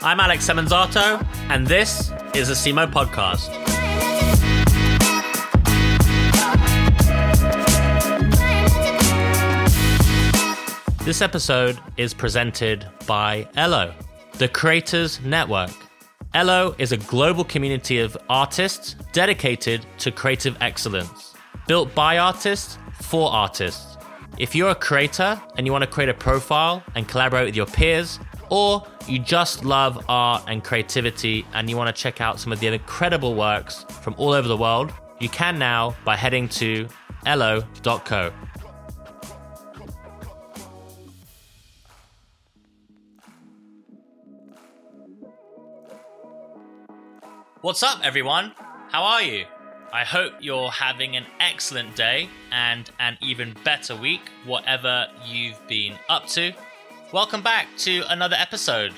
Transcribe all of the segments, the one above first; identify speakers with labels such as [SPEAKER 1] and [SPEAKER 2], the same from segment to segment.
[SPEAKER 1] I'm Alex Semenzato, and this is the SEMO Podcast. This episode is presented by Ello, the Creators Network. Ello is a global community of artists dedicated to creative excellence, built by artists for artists. If you're a creator and you want to create a profile and collaborate with your peers, or you just love art and creativity and you want to check out some of the incredible works from all over the world, you can now by heading to ello.co. What's up, everyone? How are you? I hope you're having an excellent day and an even better week, whatever you've been up to. Welcome back to another episode.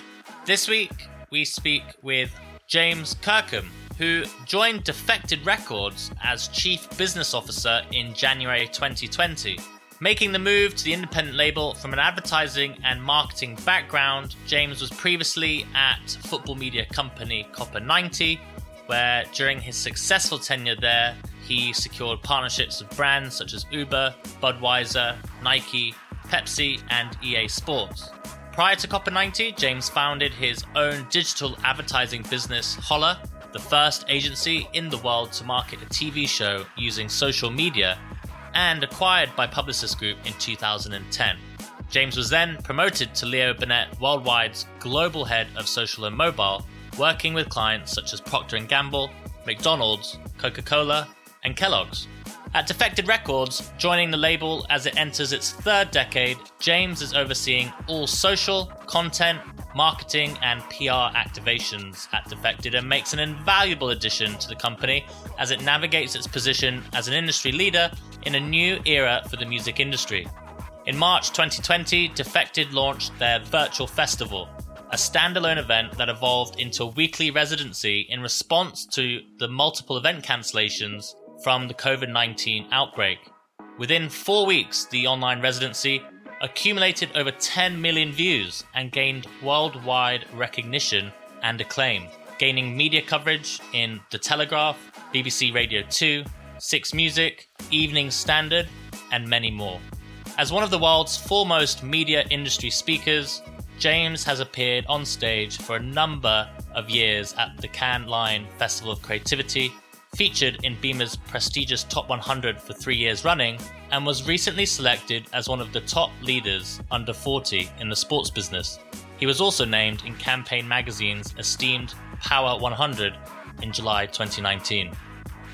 [SPEAKER 1] This week, we speak with James Kirkham, who joined Defected Records as Chief Business Officer in January 2020. Making the move to the independent label from an advertising and marketing background, James was previously at football media company Copper 90, where during his successful tenure there, he secured partnerships with brands such as Uber, Budweiser, Nike, Pepsi, and EA Sports. Prior to Copper 90, James founded his own digital advertising business, Holler, the first agency in the world to market a TV show using social media and acquired by Publicis Group in 2010. James was then promoted to Leo Burnett Worldwide's global head of social and mobile, working with clients such as Procter & Gamble, McDonald's, Coca-Cola, and Kellogg's. At Defected Records, joining the label as it enters its third decade, James is overseeing all social, content, marketing, and PR activations at Defected and makes an invaluable addition to the company as it navigates its position as an industry leader in a new era for the music industry. In March 2020, Defected launched their virtual festival, a standalone event that evolved into a weekly residency in response to the multiple event cancellations from the COVID 19 outbreak. Within four weeks, the online residency accumulated over 10 million views and gained worldwide recognition and acclaim, gaining media coverage in The Telegraph, BBC Radio 2, Six Music, Evening Standard, and many more. As one of the world's foremost media industry speakers, James has appeared on stage for a number of years at the Cannes Lion Festival of Creativity featured in BIMA's prestigious Top 100 for three years running, and was recently selected as one of the top leaders under 40 in the sports business. He was also named in Campaign magazine's esteemed Power 100 in July 2019.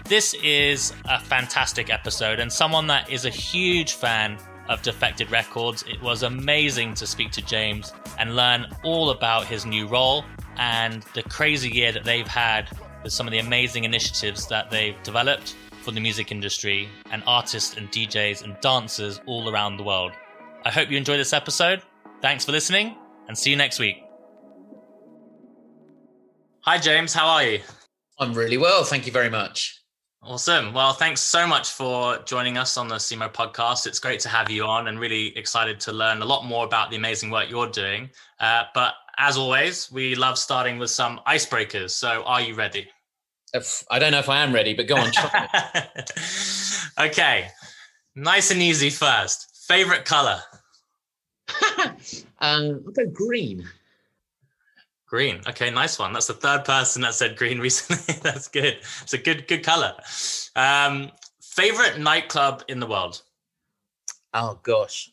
[SPEAKER 1] This is a fantastic episode, and someone that is a huge fan of Defected Records. It was amazing to speak to James and learn all about his new role and the crazy year that they've had with some of the amazing initiatives that they've developed for the music industry and artists and DJs and dancers all around the world. I hope you enjoy this episode. Thanks for listening and see you next week. Hi, James. How are you?
[SPEAKER 2] I'm really well. Thank you very much.
[SPEAKER 1] Awesome. Well, thanks so much for joining us on the SEMO podcast. It's great to have you on and really excited to learn a lot more about the amazing work you're doing. Uh, but as always, we love starting with some icebreakers. So, are you ready?
[SPEAKER 2] I don't know if I am ready, but go on.
[SPEAKER 1] okay, nice and easy first. Favorite color?
[SPEAKER 2] um, I'll go green.
[SPEAKER 1] Green. Okay, nice one. That's the third person that said green recently. That's good. It's a good, good color. Um, favorite nightclub in the world?
[SPEAKER 2] Oh gosh,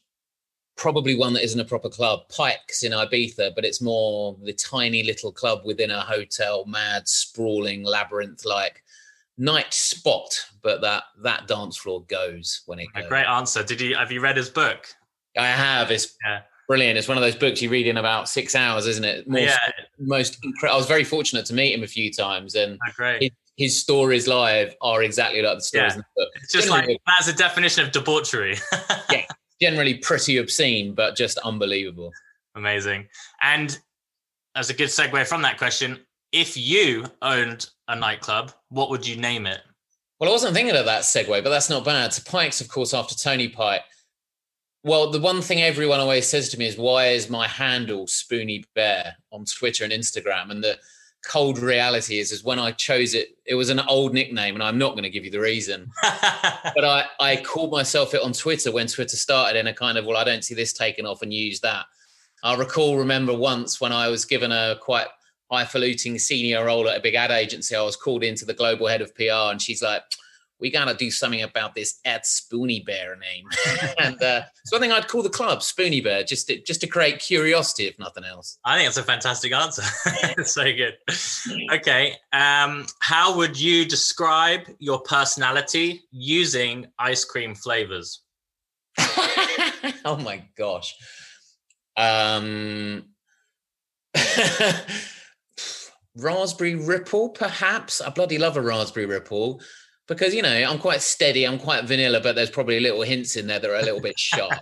[SPEAKER 2] probably one that isn't a proper club. Pikes in Ibiza, but it's more the tiny little club within a hotel, mad, sprawling labyrinth like night spot. But that that dance floor goes when it. Goes.
[SPEAKER 1] A great answer. Did you have you read his book?
[SPEAKER 2] I have. It's yeah. brilliant. It's one of those books you read in about six hours, isn't it?
[SPEAKER 1] Most, yeah.
[SPEAKER 2] Most incredible. I was very fortunate to meet him a few times, and
[SPEAKER 1] oh, great. His,
[SPEAKER 2] his stories live are exactly like the stories yeah. in the book.
[SPEAKER 1] It's just Generally, like that's a definition of debauchery.
[SPEAKER 2] yeah, generally pretty obscene, but just unbelievable.
[SPEAKER 1] Amazing. And as a good segue from that question, if you owned a nightclub, what would you name it?
[SPEAKER 2] Well, I wasn't thinking of that segue, but that's not bad. So Pikes, of course, after Tony Pike, Well, the one thing everyone always says to me is, "Why is my handle Spoony Bear on Twitter and Instagram?" And the cold reality is, is when I chose it, it was an old nickname, and I'm not going to give you the reason. but I, I called myself it on Twitter when Twitter started in a kind of, well, I don't see this taken off, and use that. I recall, remember once when I was given a quite highfalutin senior role at a big ad agency, I was called into the global head of PR, and she's like, we gotta do something about this at Spoony Bear name. and uh, so I think I'd call the club Spoony Bear just to, just to create curiosity, if nothing else.
[SPEAKER 1] I think that's a fantastic answer. so good. Okay, um, how would you describe your personality using ice cream flavors?
[SPEAKER 2] oh my gosh. Um, raspberry ripple, perhaps. I bloody love a raspberry ripple because you know I'm quite steady, I'm quite vanilla, but there's probably little hints in there that are a little bit sharp.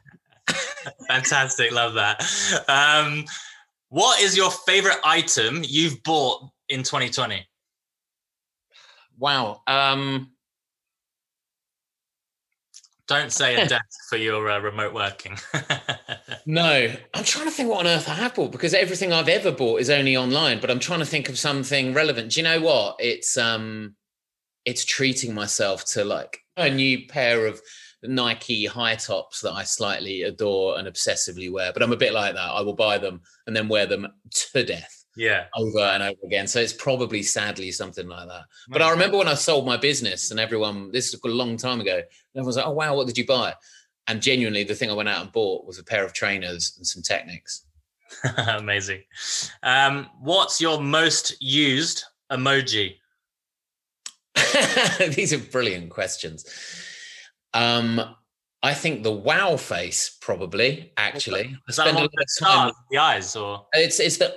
[SPEAKER 1] Fantastic, love that. Um, what is your favorite item you've bought in 2020?
[SPEAKER 2] Wow. Um,
[SPEAKER 1] Don't say a desk for your uh, remote working.
[SPEAKER 2] no, I'm trying to think what on earth I have bought because everything I've ever bought is only online. But I'm trying to think of something relevant. Do you know what? It's um, it's treating myself to like a new pair of Nike high tops that I slightly adore and obsessively wear. But I'm a bit like that. I will buy them and then wear them to death.
[SPEAKER 1] Yeah.
[SPEAKER 2] Over and over again. So it's probably sadly something like that. But I remember when I sold my business and everyone, this was a long time ago, everyone was like, oh, wow, what did you buy? And genuinely, the thing I went out and bought was a pair of trainers and some Technics.
[SPEAKER 1] Amazing. Um, what's your most used emoji?
[SPEAKER 2] These are brilliant questions. Um, I think the wow face probably actually.
[SPEAKER 1] Is that the, time, the eyes or
[SPEAKER 2] it's it's the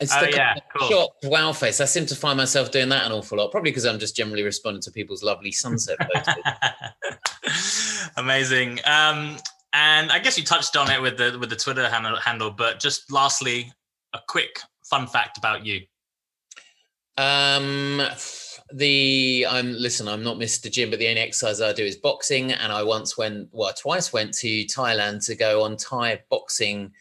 [SPEAKER 2] it's oh, the yeah, cool. shocked wow face. I seem to find myself doing that an awful lot, probably because I'm just generally responding to people's lovely sunset
[SPEAKER 1] photos. Amazing. Um, and I guess you touched on it with the with the Twitter handle, handle, but just lastly, a quick fun fact about you.
[SPEAKER 2] Um, the I'm listen, I'm not Mr. Jim, but the only exercise I do is boxing, and I once went, well, twice went to Thailand to go on Thai boxing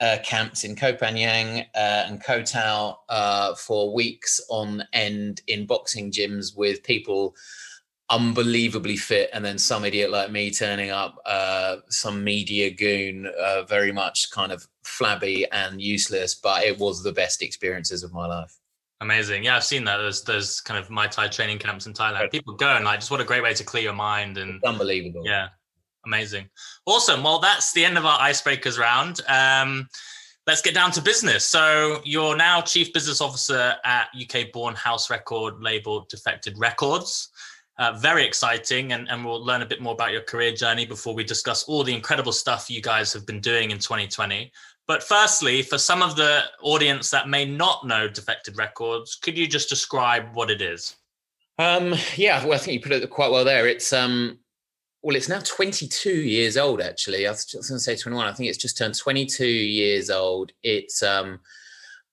[SPEAKER 2] uh, camps in Koh Phangan uh, and Koh Tao uh, for weeks on end in boxing gyms with people unbelievably fit, and then some idiot like me turning up, uh, some media goon, uh, very much kind of flabby and useless, but it was the best experiences of my life.
[SPEAKER 1] Amazing. Yeah, I've seen that. There's there's kind of Muay Thai training camps in Thailand. People go and like just what a great way to clear your mind and
[SPEAKER 2] it's unbelievable.
[SPEAKER 1] Yeah. Amazing. Awesome. Well, that's the end of our icebreakers round. Um, let's get down to business. So you're now chief business officer at UK born house record label Defected Records. Uh, very exciting, and, and we'll learn a bit more about your career journey before we discuss all the incredible stuff you guys have been doing in 2020. But firstly, for some of the audience that may not know Defected Records, could you just describe what it is?
[SPEAKER 2] Um, yeah, well, I think you put it quite well there. It's um, well, it's now 22 years old. Actually, I was just going to say 21. I think it's just turned 22 years old. It's um,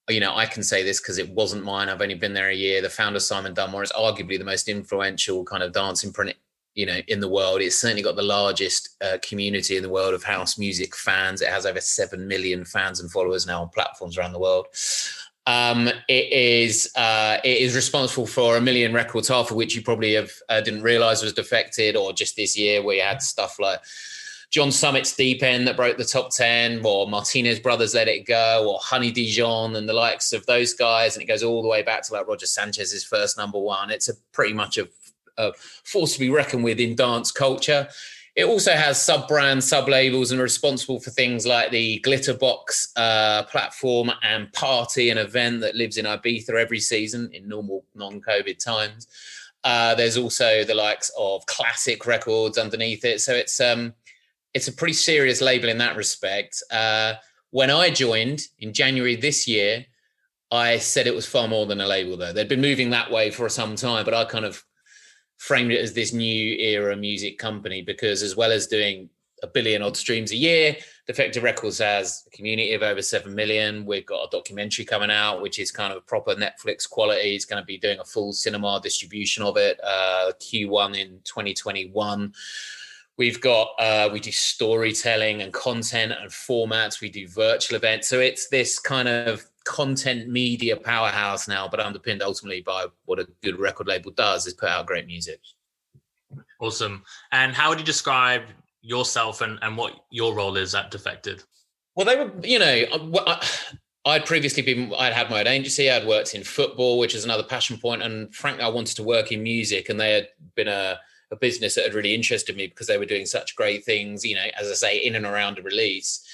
[SPEAKER 2] you know, I can say this because it wasn't mine. I've only been there a year. The founder Simon Dunmore is arguably the most influential kind of dancing you know in the world it's certainly got the largest uh, community in the world of house music fans it has over 7 million fans and followers now on platforms around the world um, it is uh, it is responsible for a million records half of which you probably have uh, didn't realize was defected or just this year you had stuff like John Summit's Deep End that broke the top 10, or Martinez Brothers Let It Go, or Honey Dijon and the likes of those guys. And it goes all the way back to like Roger Sanchez's first number one. It's a pretty much a a force to be reckoned with in dance culture. It also has sub brands, sub labels, and responsible for things like the Glitterbox uh, platform and party, an event that lives in Ibiza every season in normal non COVID times. Uh, there's also the likes of classic records underneath it. So it's um, it's a pretty serious label in that respect. Uh, when I joined in January this year, I said it was far more than a label, though. They'd been moving that way for some time, but I kind of framed it as this new era music company because as well as doing a billion odd streams a year, Defected Records has a community of over 7 million. We've got a documentary coming out, which is kind of proper Netflix quality. It's going to be doing a full cinema distribution of it, uh, Q1 in 2021. We've got uh, we do storytelling and content and formats. We do virtual events. So it's this kind of content media powerhouse now, but underpinned ultimately by what a good record label does is put out great music.
[SPEAKER 1] Awesome. And how would you describe yourself and, and what your role is at Defected?
[SPEAKER 2] Well, they were, you know, uh, I, I'd previously been, I'd had my own agency. I'd worked in football, which is another passion point, and frankly, I wanted to work in music, and they had been a a business that had really interested me because they were doing such great things, you know, as I say, in and around a release.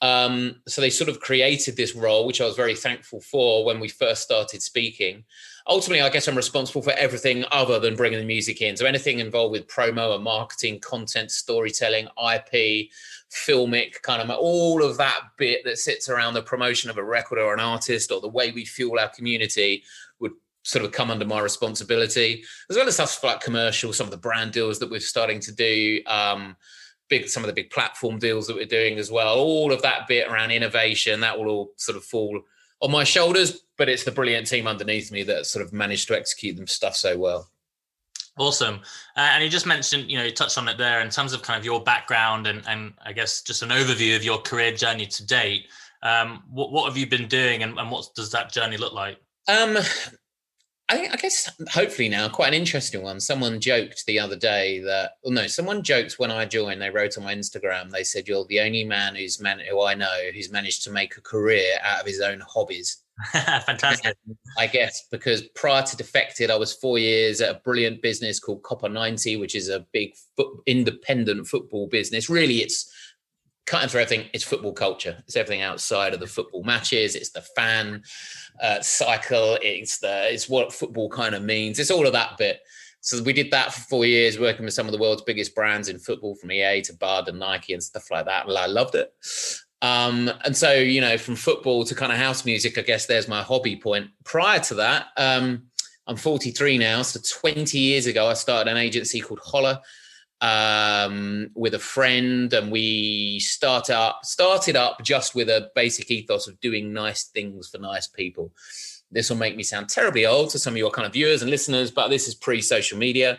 [SPEAKER 2] Um, so they sort of created this role, which I was very thankful for when we first started speaking. Ultimately, I guess I'm responsible for everything other than bringing the music in. So anything involved with promo and marketing, content, storytelling, IP, filmic, kind of all of that bit that sits around the promotion of a record or an artist or the way we fuel our community would sort of come under my responsibility, as well as stuff like commercial, some of the brand deals that we're starting to do, um, big some of the big platform deals that we're doing as well. All of that bit around innovation that will all sort of fall on my shoulders, but it's the brilliant team underneath me that sort of managed to execute them stuff so well.
[SPEAKER 1] Awesome. Uh, and you just mentioned, you know, you touched on it there in terms of kind of your background and, and I guess just an overview of your career journey to date. Um, what, what have you been doing and, and what does that journey look like?
[SPEAKER 2] Um, I, I, guess hopefully now quite an interesting one. Someone joked the other day that, well, no, someone joked when I joined. They wrote on my Instagram. They said, "You're the only man who's man who I know who's managed to make a career out of his own hobbies."
[SPEAKER 1] Fantastic.
[SPEAKER 2] And I guess because prior to Defected, I was four years at a brilliant business called Copper 90, which is a big foot, independent football business. Really, it's cutting through everything. It's football culture. It's everything outside of the football matches. It's the fan uh, cycle. It's the it's what football kind of means. It's all of that bit. So we did that for four years, working with some of the world's biggest brands in football, from EA to Bud and Nike and stuff like that. And I loved it. Um, and so, you know, from football to kind of house music, I guess there's my hobby point. Prior to that, um, I'm 43 now. So 20 years ago, I started an agency called Holler um, with a friend, and we start up started up just with a basic ethos of doing nice things for nice people. This will make me sound terribly old to some of your kind of viewers and listeners, but this is pre-social media.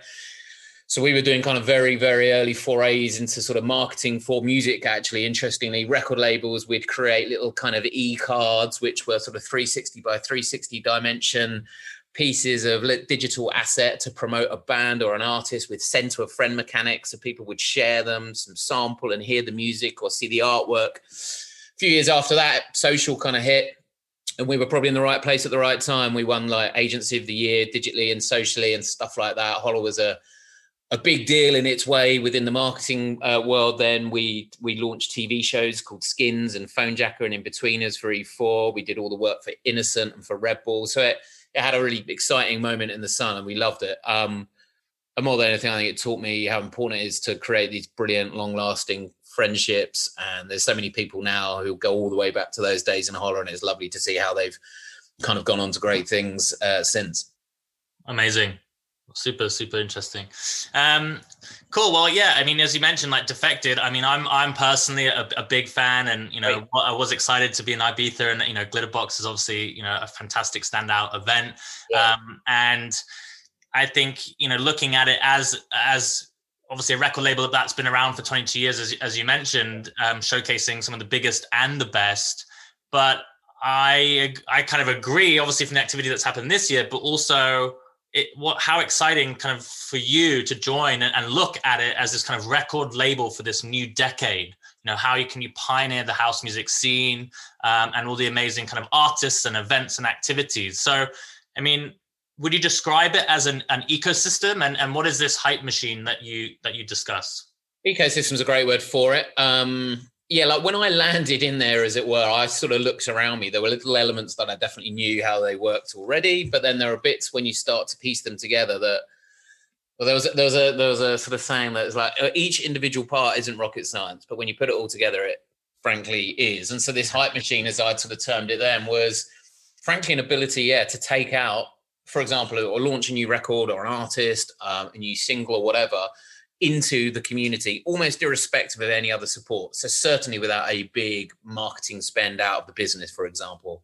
[SPEAKER 2] So we were doing kind of very, very early forays into sort of marketing for music. Actually, interestingly, record labels we'd create little kind of e-cards, which were sort of 360 by 360 dimension pieces of digital asset to promote a band or an artist with send to a friend mechanics so people would share them some sample and hear the music or see the artwork. A few years after that social kind of hit and we were probably in the right place at the right time. We won like agency of the year digitally and socially and stuff like that. Holler was a a big deal in its way within the marketing uh, world. Then we we launched TV shows called Skins and Fonejacker and In Inbetweeners for E4. We did all the work for Innocent and for Red Bull. So it it had a really exciting moment in the sun and we loved it. Um, and more than anything, I think it taught me how important it is to create these brilliant, long lasting friendships. And there's so many people now who go all the way back to those days in Holler, and it's lovely to see how they've kind of gone on to great things uh, since.
[SPEAKER 1] Amazing super super interesting um cool well yeah i mean as you mentioned like defected i mean i'm i'm personally a, a big fan and you know right. i was excited to be in ibiza and you know glitterbox is obviously you know a fantastic standout event yeah. um and i think you know looking at it as as obviously a record label that's been around for 22 years as, as you mentioned um showcasing some of the biggest and the best but i i kind of agree obviously from the activity that's happened this year but also it what how exciting kind of for you to join and, and, look at it as this kind of record label for this new decade. You know how you can you pioneer the house music scene um, and all the amazing kind of artists and events and activities. So i mean would you describe it as an, an ecosystem? And, and what is this hype machine that you that you discuss?
[SPEAKER 2] Ecosystem is a great word for it. Um yeah, like when I landed in there, as it were, I sort of looked around me. There were little elements that I definitely knew how they worked already, but then there are bits when you start to piece them together that. Well, there was a, there was a there was a sort of saying that it's like uh, each individual part isn't rocket science, but when you put it all together, it frankly is. And so this hype machine, as I'd sort of termed it then, was frankly an ability, yeah, to take out, for example, or launch a new record or an artist, um, a new single or whatever, into the community almost irrespective of any other support. So certainly without a big marketing spend out of the business, for example.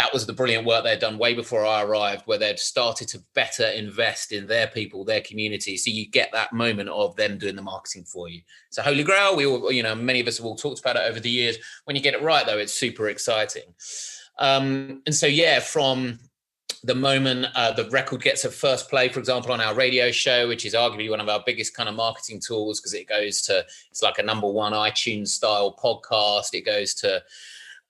[SPEAKER 2] that was the brilliant work they'd done way before I arrived, where they'd started to better invest in their people, their community. So you get that moment of them doing the marketing for you. So Holy Grail, we all, you know, many of us have all talked about it over the years. When you get it right, though, it's super exciting. Um, and so, yeah, from the moment uh, the record gets a first play, for example, on our radio show, which is arguably one of our biggest kind of marketing tools because it goes to, it's like a number one iTunes style podcast. It goes to,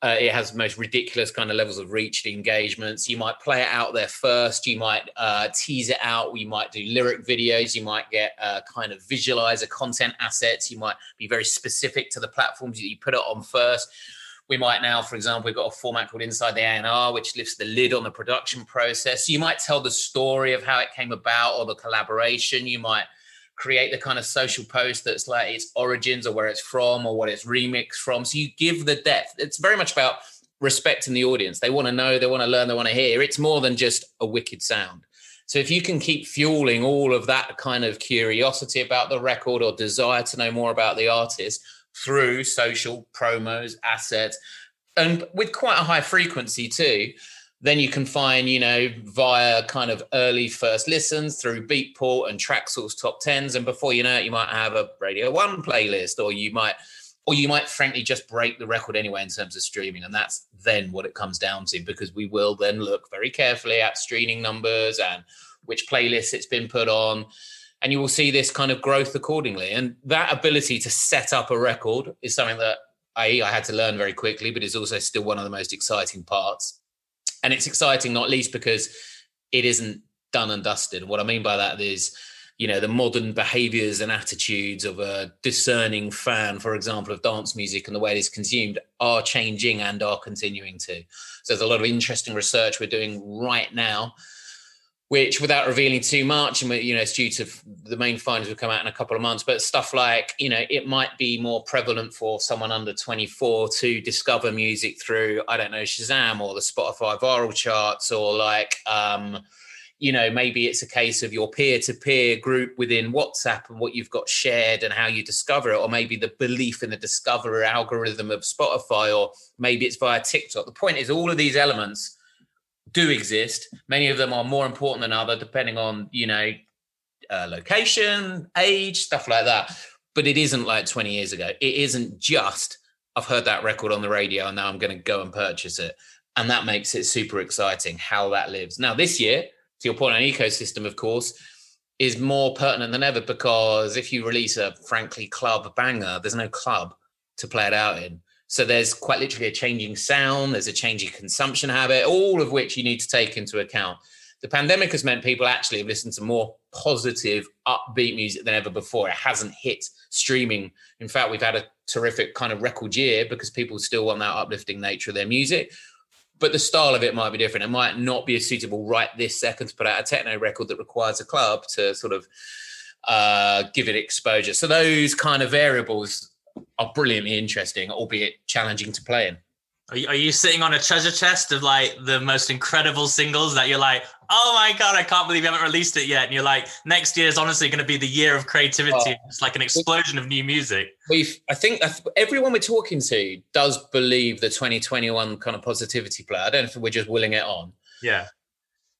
[SPEAKER 2] uh, it has most ridiculous kind of levels of reach and engagements. You might play it out there first. You might uh, tease it out. You might do lyric videos. You might get uh, kind of visualizer content assets. You might be very specific to the platforms that you put it on first. We might now, for example, we've got a format called Inside the A&R, which lifts the lid on the production process. So you might tell the story of how it came about or the collaboration. You might create the kind of social post that's like its origins or where it's from or what it's remixed from. So you give the depth. It's very much about respecting the audience. They want to know, they want to learn, they want to hear. It's more than just a wicked sound. So if you can keep fueling all of that kind of curiosity about the record or desire to know more about the artist through social promos, assets, and with quite a high frequency too, then you can find, you know, via kind of early first listens through Beatport and Traxsource top tens, and before you know it, you might have a Radio One playlist, or you might, or you might frankly just break the record anyway in terms of streaming, and that's then what it comes down to because we will then look very carefully at streaming numbers and which playlists it's been put on, and you will see this kind of growth accordingly. And that ability to set up a record is something that I, I had to learn very quickly, but is also still one of the most exciting parts and it's exciting not least because it isn't done and dusted. What I mean by that is, you know, the modern behaviors and attitudes of a discerning fan, for example, of dance music and the way it is consumed are changing and are continuing to. So there's a lot of interesting research we're doing right now which without revealing too much and you know it's due to the main findings will come out in a couple of months but stuff like you know it might be more prevalent for someone under 24 to discover music through i don't know shazam or the spotify viral charts or like um you know maybe it's a case of your peer-to-peer group within whatsapp and what you've got shared and how you discover it or maybe the belief in the discovery algorithm of spotify or maybe it's via tiktok. The point is all of these elements do exist. Many of them are more important than other, depending on you know uh, location, age, stuff like that. But it isn't like 20 years ago. It isn't just I've heard that record on the radio and now I'm going to go and purchase it, and that makes it super exciting how that lives. Now this year, to your point on ecosystem, of course. Is more pertinent than ever because if you release a frankly club banger, there's no club to play it out in so there's quite literally a changing sound, there's a changing consumption habit, all of which you need to take into account. The pandemic has meant people actually have listened to more positive, upbeat music than ever before. It hasn't hit streaming. In fact, we've had a terrific kind of record year because people still want that uplifting nature of their music. But the style of it might be different. It might not be suitable right this second to put out a techno record that requires a club to sort of uh, give it exposure. So those kind of variables are brilliantly interesting, albeit challenging to play in.
[SPEAKER 1] Are you, are you, sitting on a treasure chest of like the most incredible singles that you're like, oh my god, I can't believe you haven't released it yet? And you're like, next year is honestly going to be the year of creativity. Oh, it's like an explosion of new music.
[SPEAKER 2] We've, I think, everyone we're talking to does believe the 2021 kind of positivity play. I don't know if we're just willing it on.
[SPEAKER 1] Yeah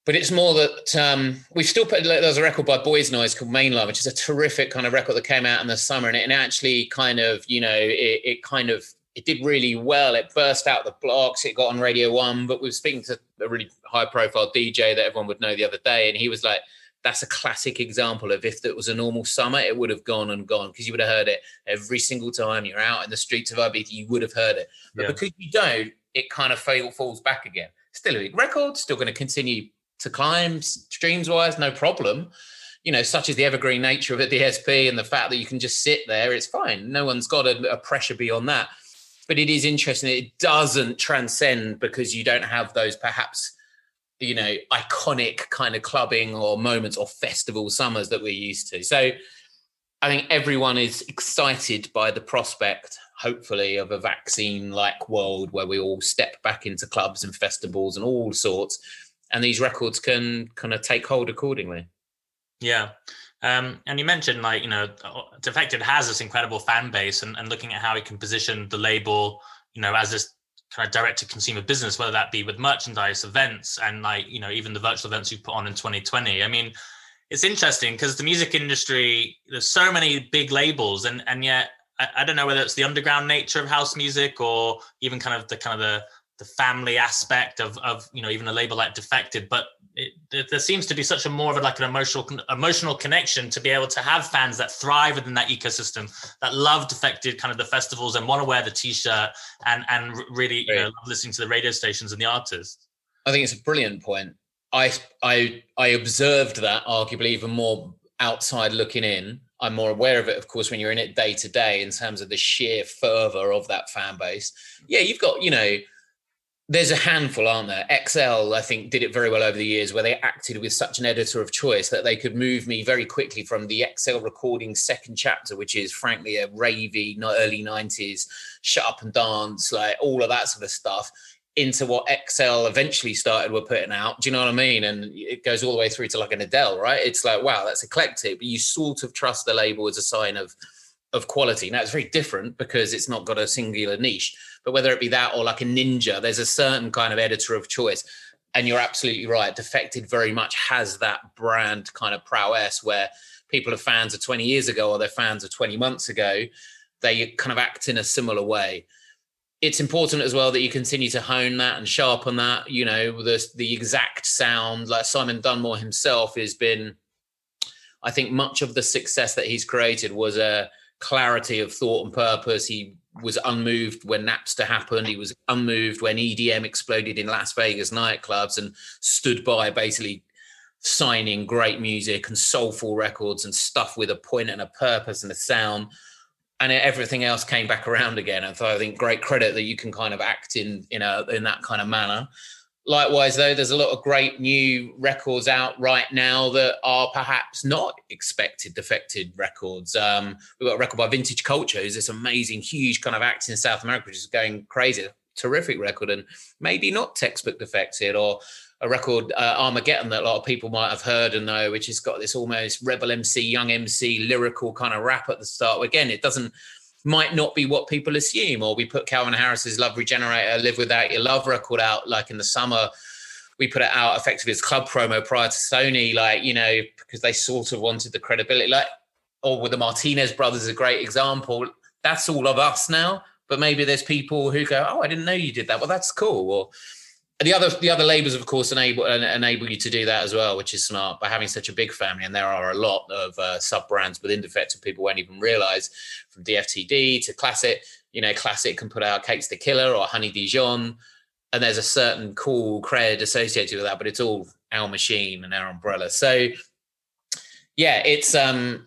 [SPEAKER 2] but it's more that um, we've still put there's a record by Boys Noize called Mainline, which is a terrific kind of record that came out in the summer, and it actually kind of you know it, it, kind of it did really well. It burst out the blocks. It got on Radio One, but we were speaking to a really high profile DJ that everyone would know the other day, and he was like. That's a classic example of if it was a normal summer, it would have gone and gone because you would have heard it every single time you're out in the streets of Ibiza. You would have heard it, but yeah. because you don't, it kind of fail, falls back again. Still a big record, still going to continue to climb streams wise, no problem. You know, such as the evergreen nature of a DSP and the fact that you can just sit there, it's fine. No one's got a, a pressure beyond that. But it is interesting. It doesn't transcend because you don't have those perhaps, you know, iconic kind of clubbing or moments or festival summers that we're used to. So I think everyone is excited by the prospect, hopefully, of a vaccine like world where we all step back into clubs and festivals and all sorts and these records can kind of take hold accordingly.
[SPEAKER 1] Yeah. Um, and you mentioned like, you know, Defected has this incredible fan base and, and looking at how he can position the label, you know, as this kind of direct to consumer business, whether that be with merchandise, events, and like you know even the virtual events you've put on in 2020. I mean, it's interesting because the music industry there's so many big labels, and and yet I, I, don't know whether it's the underground nature of house music or even kind of the kind of the the family aspect of of you know even a label like Defected, but it, there seems to be such a more of a, like an emotional emotional connection to be able to have fans that thrive within that ecosystem that love defected kind of the festivals and want to wear the t-shirt and and really you know love listening to the radio stations and the artists.
[SPEAKER 2] I think it's a brilliant point. I i i observed that arguably even more outside looking in. I'm more aware of it of course when you're in it day to day in terms of the sheer fervor of that fan base. Yeah you've got you know there's a handful, aren't there? XL, I think, did it very well over the years where they acted with such an editor of choice that they could move me very quickly from the XL recording second chapter, which is frankly a ravey, early 90s, shut up and dance, like all of that sort of stuff, into what XL eventually started were putting out. Do you know what I mean? And it goes all the way through to like an Adele, right? It's like, wow, that's eclectic, but you sort of trust the label as a sign of of quality. Now it's very different because it's not got a singular niche, but whether it be that or like a ninja, there's a certain kind of editor of choice. And you're absolutely right. Defected very much has that brand kind of prowess where people are fans of 20 years ago or they're fans of 20 months ago. They kind of act in a similar way. It's important as well that you continue to hone that and sharpen that. You know, the the exact sound. Like Simon Dunmore himself has been, I think, much of the success that he's created was a clarity of thought and purpose. He was unmoved when Napster happened. He was unmoved when EDM exploded in Las Vegas nightclubs and stood by basically signing great music and soulful records and stuff with a point and a purpose and a sound. And everything else came back around again. And so I think great credit that you can kind of act in in a in that kind of manner. Likewise, though, there's a lot of great new records out right now that are perhaps not expected defected records. Um, we've got a record by Vintage Culture, who's this amazing, huge kind of act in South America, which is going crazy. Terrific record, and maybe not textbook defected, or a record uh, Armageddon that a lot of people might have heard and know, which has got this almost rebel MC, young MC, lyrical kind of rap at the start. Again, it doesn't might not be what people assume. Or we put Calvin Harris's Love Regenerator, Live Without Your Love record out like in the summer. We put it out effectively as club promo prior to Sony, like, you know, because they sort of wanted the credibility. Like, or with the Martinez brothers, a great example. That's all of us now. But maybe there's people who go, Oh, I didn't know you did that. Well, that's cool. Or the other the other labels of course enable enable you to do that as well which is smart by having such a big family. And there are a lot of uh, sub brands within defected people won't even realize from dftd to classic you know classic can put out Cakes da Killa or honey dijon and there's a certain cool cred associated with that but it's all our machine and our umbrella. So yeah it's um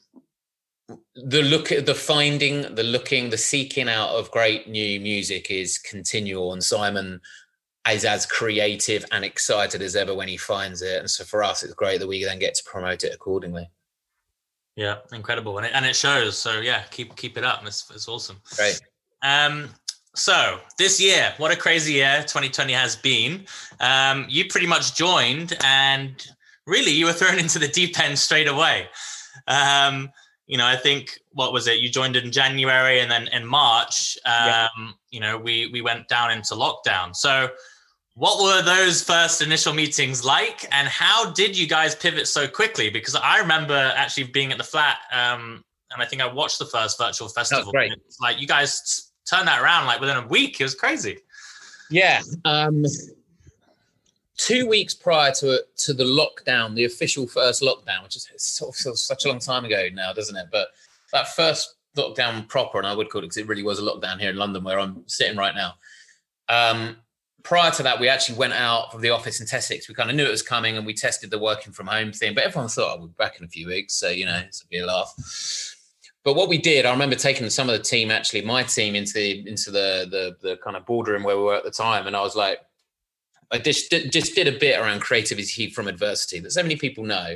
[SPEAKER 2] the look the finding the looking the seeking out of great new music is continual. And simon is as creative and excited as ever when he finds it. And so for us, it's great that we then get to promote it accordingly.
[SPEAKER 1] Yeah, incredible, and it, and it shows. So yeah, keep keep it up. It's, it's awesome.
[SPEAKER 2] Great.
[SPEAKER 1] Um, so this year, what a crazy year 2020 has been. Um, you pretty much joined, and really, you were thrown into the deep end straight away. Um, you know, I think what was it? You joined in January, and then in March, um, yeah. you know, we we went down into lockdown. So what were those first initial meetings like, and how did you guys pivot so quickly? Because I remember actually being at the flat, um, and I think I watched the first virtual festival.
[SPEAKER 2] Great.
[SPEAKER 1] like you guys turned that around like within a week. It was crazy.
[SPEAKER 2] Yeah. Um, two weeks prior to to the lockdown, the official first lockdown, which is sort of such a long time ago now, doesn't it? But that first lockdown proper, and I would call it because it really was a lockdown here in London where I'm sitting right now. Um, prior to that, we actually went out from the office in Essex. We kind of knew it was coming and we tested the working from home thing, but everyone thought, oh, we'll be back in a few weeks. So, you know, it's a be a laugh. But what we did, I remember taking some of the team, actually, my team into the into the the, the kind of boardroom where we were at the time, and I was like, I just just did a bit around creativity from adversity that so many people know,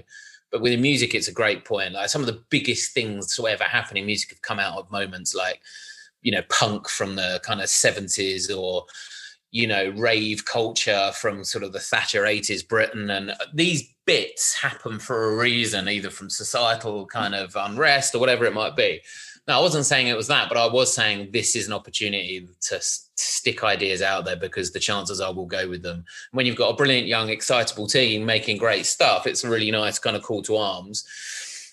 [SPEAKER 2] but with music, it's a great point. Like some of the biggest things to ever happen in music have come out of moments like, you know, punk from the kind of seventies or you know, rave culture from sort of the Thatcher 80s Britain. And these bits happen for a reason, either from societal kind of unrest or whatever it might be. now I wasn't saying it was that, but I was saying this is an opportunity to stick ideas out there because the chances are we'll go with them. When you've got a brilliant, young, excitable team making great stuff, it's a really nice kind of call to arms.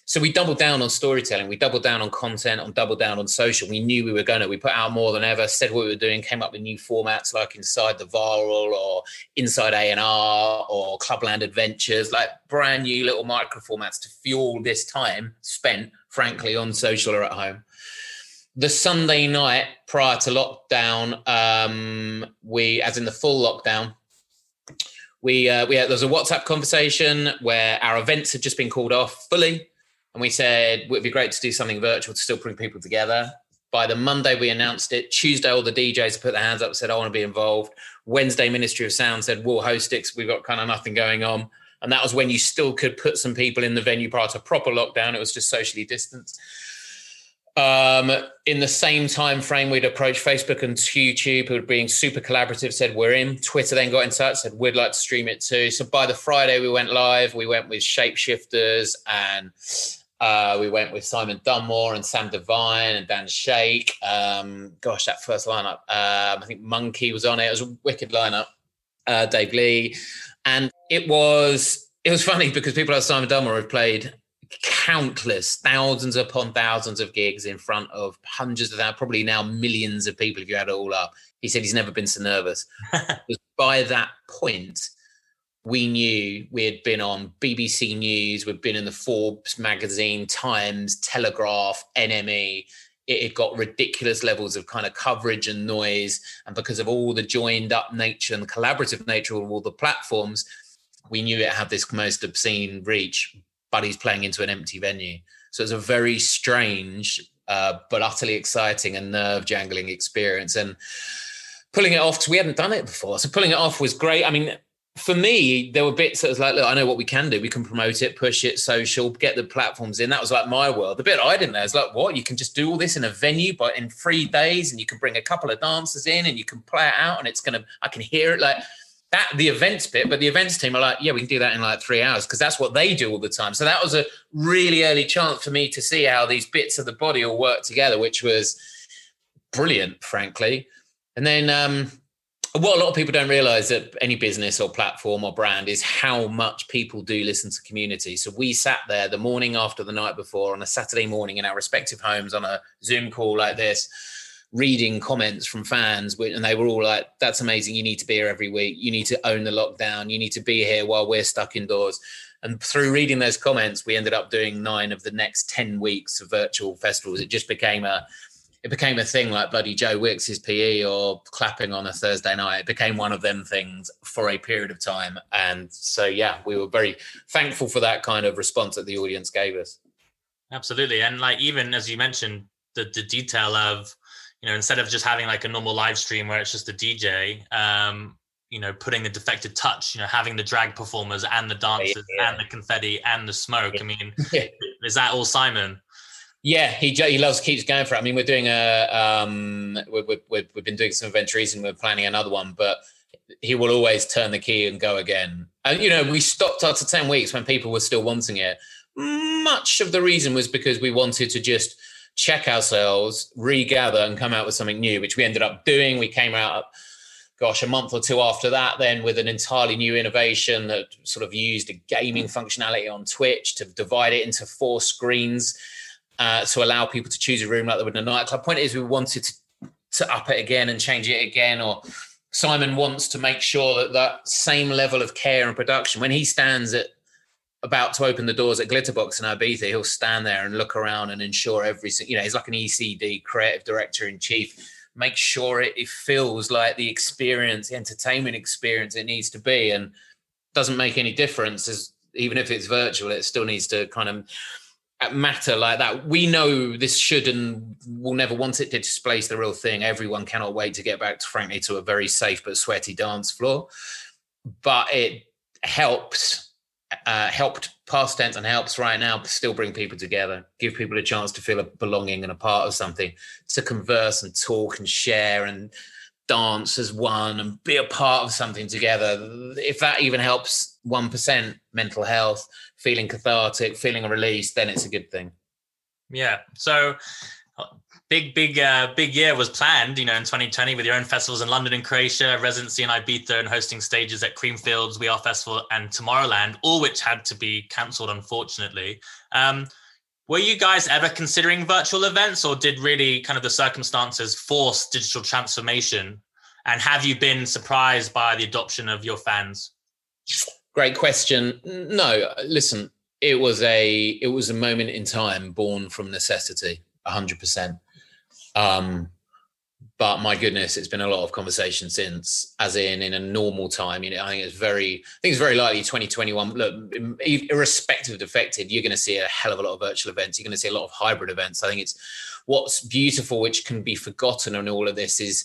[SPEAKER 2] So we doubled down on storytelling, we doubled down on content, on doubled down on social. We knew we were going to. We put out more than ever, said what we were doing, came up with new formats like Inside the Viral or Inside A and R or Clubland Adventures, like brand new little micro formats to fuel this time spent, frankly, on social or at home. The Sunday night prior to lockdown, um, we, as in the full lockdown, we uh, we had, there was a WhatsApp conversation where our events had just been called off fully and we said it would be great to do something virtual to still bring people together. By the Monday, we announced it. Tuesday, all the DJs put their hands up, said, I want to be involved. Wednesday, Ministry of Sound said, We'll host it. We've got kind of nothing going on. And that was when you still could put some people in the venue prior to proper lockdown. It was just socially distanced. Um, in the same time frame, we'd approached Facebook and YouTube, who were being super collaborative, said we're in. Twitter then got in touch, said we'd like to stream it too. So by the Friday, we went live. We went with Shapeshifters and uh, we went with Simon Dunmore and Sam Devine and Dan Shake. Um, gosh, that first lineup. Um, I think Monkey was on it. It was a wicked lineup. Uh, Dave Lee, and it was it was funny because people like Simon Dunmore have played countless, thousands upon thousands of gigs in front of hundreds of thousands, probably now millions of people if you add it all up. He said he's never been so nervous. by that point, we knew we had been on BBC News, we'd been in the Forbes magazine, Times, Telegraph, NME. It had got ridiculous levels of kind of coverage and noise. And because of all the joined up nature and collaborative nature of all the platforms, we knew it had this most obscene reach, but he's playing into an empty venue. So it's a very strange, uh, but utterly exciting and nerve jangling experience. And pulling it off, because we hadn't done it before. So pulling it off was great. I mean, for me, there were bits that was like, look, I know what we can do. We can promote it, push it, social, get the platforms in. That was like my world. The bit I didn't know is like, what? You can just do all this in a venue, but in three days, and you can bring a couple of dancers in, and you can play it out, and it's gonna. I can hear it like that. The events bit, but the events team are like, yeah, we can do that in like three hours because that's what they do all the time. So that was a really early chance for me to see how these bits of the body all work together, which was brilliant, frankly. And then. um what a lot of people don't realize that any business or platform or brand is how much people do listen to community. So we sat there the morning after the night before on a Saturday morning in our respective homes on a Zoom call like this, reading comments from fans, and they were all like, "That's amazing! You need to be here every week. You need to own the lockdown. You need to be here while we're stuck indoors." And through reading those comments, we ended up doing nine of the next ten weeks of virtual festivals. It just became a it became a thing like bloody Joe Wicks's PE or clapping on a Thursday night. It became one of them things for a period of time. And so, yeah, we were very thankful for that kind of response that the audience gave us.
[SPEAKER 1] Absolutely. And like, even as you mentioned, the, the detail of, you know, instead of just having like a normal live stream where it's just a DJ, um, you know, putting the defected touch, you know, having the drag performers and the dancers yeah. and the confetti and the smoke. Yeah. I mean, yeah. is that all Simon?
[SPEAKER 2] Yeah, he he loves keeps going for it. I mean, we're doing a um, we've we we've been doing some events and We're planning another one, but he will always turn the key and go again. And you know, we stopped after ten weeks when people were still wanting it. Much of the reason was because we wanted to just check ourselves, regather, and come out with something new, which we ended up doing. We came out, gosh, a month or two after that, then with an entirely new innovation that sort of used a gaming functionality on Twitch to divide it into four screens uh, to allow people to choose a room like they would in a nightclub. Point is, we wanted to, to up it again and change it again, or Simon wants to make sure that that same level of care and production when he stands at about to open the doors at Glitterbox in Ibiza, he'll stand there and look around and ensure every you know he's like an ECD creative director in chief. Make sure it, it feels like the experience, the entertainment experience it needs to be, and doesn't make any difference as even if it's virtual, it still needs to kind of matter like that. We know this should and will never want it to displace the real thing. Everyone cannot wait to get back, to, frankly, to a very safe but sweaty dance floor. But it helps, uh, helped past tense and helps right now still bring people together, give people a chance to feel a belonging and a part of something, to converse and talk and share and dance as one and be a part of something together. If that even helps 1% mental health, feeling cathartic, feeling a release, then it's a good thing.
[SPEAKER 1] Yeah. So big, big, uh, big year was planned, you know, in 2020 with your own festivals in London and Croatia, residency in Ibiza, and hosting stages at Creamfields, We Are Festival, and Tomorrowland, all which had to be cancelled, unfortunately. Um, were you guys ever considering virtual events, or did really kind of the circumstances force digital transformation? And have you been surprised by the adoption of your fans?
[SPEAKER 2] Great question. No, listen, it was a it was a moment in time born from necessity, hundred percent. Um, but my goodness, it's been a lot of conversation since, as in in a normal time. You know, I think it's very, I think it's very likely 2021. Look, irrespective of affected, you're going to see a hell of a lot of virtual events. You're going to see a lot of hybrid events. I think it's what's beautiful, which can be forgotten on all of this, is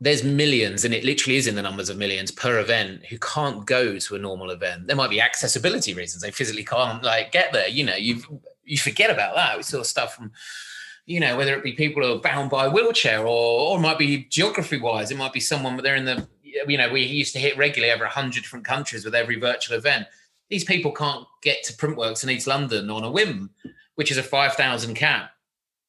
[SPEAKER 2] there's millions, and it literally is in the numbers of millions per event who can't go to a normal event. There might be accessibility reasons; they physically can't like get there. You know, you you forget about that. We saw stuff from you know, whether it be people who are bound by a wheelchair or, or it might be geography wise, it might be someone, but they're in the, you know, we used to hit regularly over 100 different countries with every virtual event. These people can't get to Printworks in East London on a whim, which is a 5,000 cap.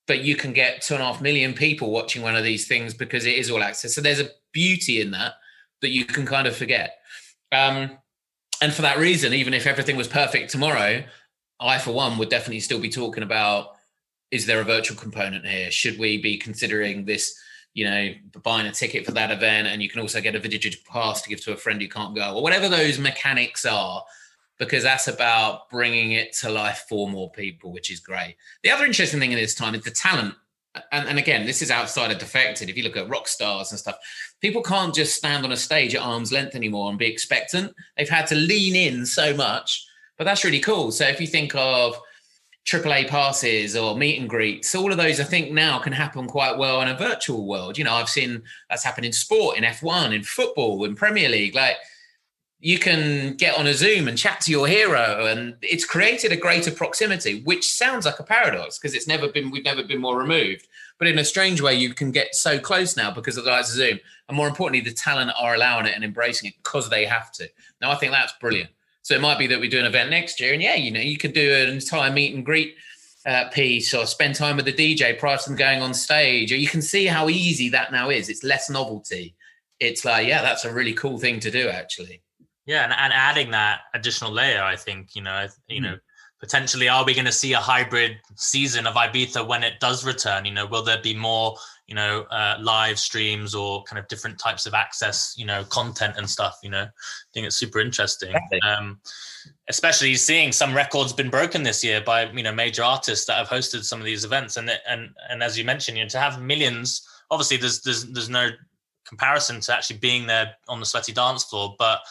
[SPEAKER 2] But you can get two and a half million people watching one of these things because it is all access. So there's a beauty in that that you can kind of forget. Um, and for that reason, even if everything was perfect tomorrow, I, for one, would definitely still be talking about is there a virtual component here? Should we be considering this? You know, buying a ticket for that event, and you can also get a digital pass to give to a friend who can't go, or whatever those mechanics are, because that's about bringing it to life for more people, which is great. The other interesting thing in this time is the talent and, and, again, this is outside of defected. If you look at rock stars and stuff, people can't just stand on a stage at arm's length anymore and be expectant. They've had to lean in so much, but that's really cool. So if you think of AAA passes or meet and greets. All of those, I think, now can happen quite well in a virtual world. You know, I've seen that's happen in sport, in F1, in football, in Premier League. Like, you can get on a Zoom and chat to your hero, and it's created a greater proximity, which sounds like a paradox because it's never been we've never been more removed. But in a strange way, you can get so close now because of the likes of Zoom, and more importantly, the talent are allowing it and embracing it because they have to. Now, I think that's brilliant. So it might be that we do an event next year, and yeah, you know, you could do an entire meet and greet uh, piece or spend time with the DJ prior to them going on stage. Or you can see how easy that now is. It's less novelty. It's like, yeah, that's a really cool thing to do, actually.
[SPEAKER 1] Yeah, and, and adding that additional layer, I think you know, you mm. know, potentially, are we going to see a hybrid season of Ibiza when it does return? You know, will there be more you know uh, live streams or kind of different types of access you know content and stuff you know i think it's super interesting um, especially seeing some records been broken this year by you know major artists that have hosted some of these events and and and as you mentioned you know to have millions obviously there's there's there's no comparison to actually being there on the sweaty dance floor but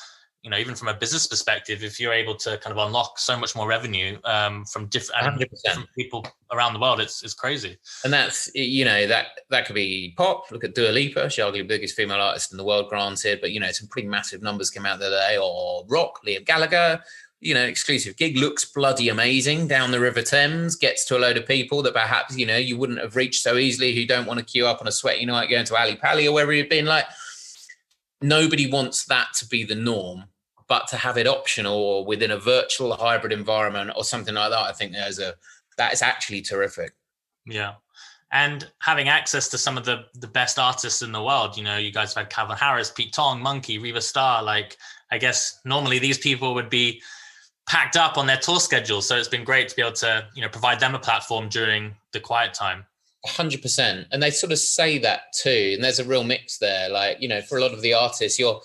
[SPEAKER 1] you know, even from a business perspective, if you're able to kind of unlock so much more revenue um, from different, different people around the world, it's it's crazy.
[SPEAKER 2] And that's you know that that could be pop. Look at Dua Lipa, she's arguably the biggest female artist in the world, granted, but you know some pretty massive numbers came out the other day. Or rock, Liam Gallagher, you know, exclusive gig looks bloody amazing down the River Thames, gets to a load of people that perhaps you know you wouldn't have reached so easily, who don't want to queue up on a sweaty night going to Ali Pali or wherever you've been. Like nobody wants that to be the norm but to have it optional or within a virtual hybrid environment or something like that i think there's a that is actually terrific.
[SPEAKER 1] Yeah. And having access to some of the the best artists in the world you know you guys have had calvin harris pete tong Monkey riva starr like i guess normally these people would be packed up on their tour schedule. So it's been great to be able to you know provide them a platform during the quiet time
[SPEAKER 2] 100% and they sort of say that too and there's a real mix there. Like you know for a lot of the artists you're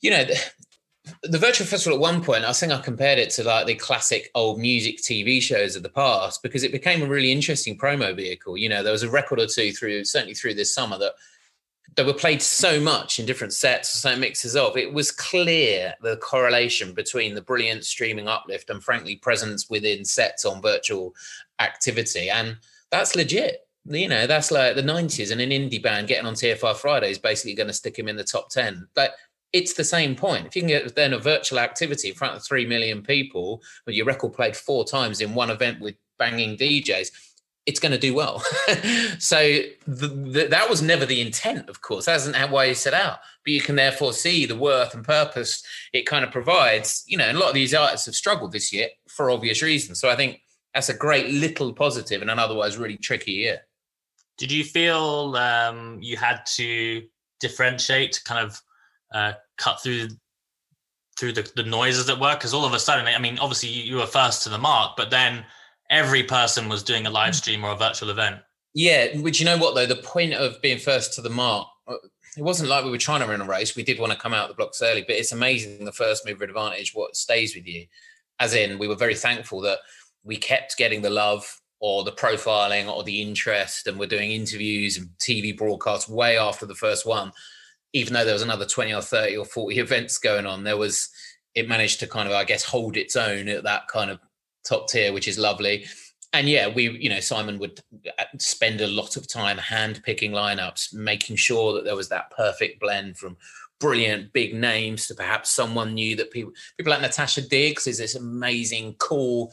[SPEAKER 2] you know the virtual festival at one point i think i compared it to like the classic old music tv shows of the past because it became a really interesting promo vehicle. You know there was a record or two through certainly through this summer that that were played so much in different sets so mixes of. It was clear the correlation between the brilliant streaming uplift and frankly presence within sets on virtual activity. And that's legit you know that's like the 90s and an indie band getting on TFI friday is basically going to stick him in the top 10 but it's the same point. If you can get then a virtual activity in front of three million people, with your record played four times in one event with banging DJs, it's going to do well. so the, the, that was never the intent, of course. That isn't why you set out. But you can therefore see the worth and purpose it kind of provides. You know, a lot of these artists have struggled this year for obvious reasons. So I think that's a great little positive in an otherwise really tricky year.
[SPEAKER 1] Did you feel um, you had to differentiate kind of uh, cut through through the, the noises that were? Because all of a sudden, I mean, obviously you were first to the mark, but then every person was doing a live mm. stream or a virtual event.
[SPEAKER 2] Yeah, which you know what though, the point of being first to the mark, uh, it wasn't like we were trying to run a race. We did want to come out the blocks early, but it's amazing the first mover advantage, what stays with you. As in, we were very thankful that we kept getting the love or the profiling or the interest, and we're doing interviews and TV broadcasts way after the first one. Even though there was another 20 or 30 or 40 events going on, there was it managed to kind of, I guess, hold its own at that kind of top tier, which is lovely. And yeah, we, you know, Simon would uh, spend a lot of time hand picking lineups, making sure that there was that perfect blend from brilliant big names to perhaps someone new that people people like Natasha Diggs is this amazing, cool,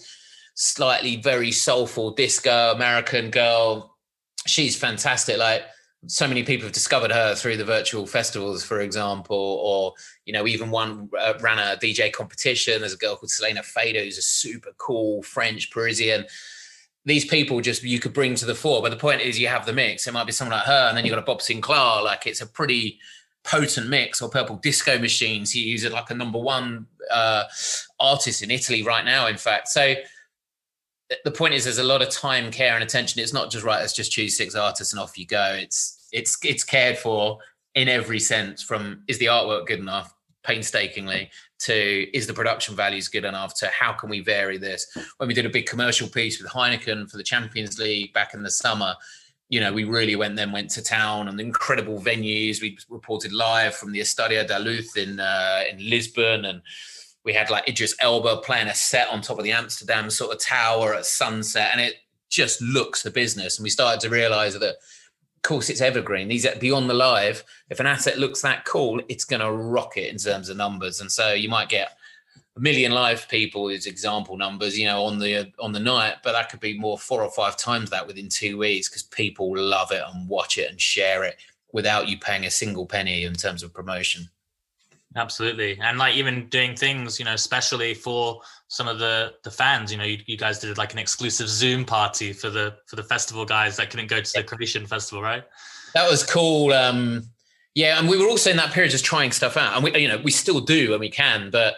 [SPEAKER 2] slightly very soulful disco American girl. She's fantastic. Like so many people have discovered her through the virtual festivals, for example, or you know, even one uh, ran a DJ competition. There's a girl called Selena Fado, who's a super cool French Parisian. These people just you could bring to the fore, but the point is you have the mix. It might be someone like her, and then you've got a Bob Sinclar. Like it's a pretty potent mix. Or Purple Disco Machines. He uses like a number one uh, artist in Italy right now. In fact, so the point is there's a lot of time care and attention. It's not just right let's just choose six artists and off you go. It's it's it's cared for in every sense from is the artwork good enough painstakingly to is the production values good enough to how can we vary this? When we did a big commercial piece with heineken for the champions league back in the summer you know we really went then went to town and incredible venues. We reported live from the estadio da luz in uh, in lisbon and we had like Idris Elba playing a set on top of the Amsterdam sort of tower at sunset, and it just looks the business. And we started to realize that, of course, it's evergreen. These beyond the live. If an asset looks that cool, it's going to rocket in terms of numbers. And so you might get a million live people as example numbers, you know, on the on the night, but that could be more four or five times that within two weeks because people love it and watch it and share it without you paying a single penny in terms of promotion.
[SPEAKER 1] Absolutely, and like even doing things, you know, especially for some of the the fans. You know, you, you guys did like an exclusive Zoom party for the for the festival guys that couldn't go to the Croatian festival, right?
[SPEAKER 2] That was cool. Um, yeah, and we were also in that period just trying stuff out, and we, you know, we still do and we can, but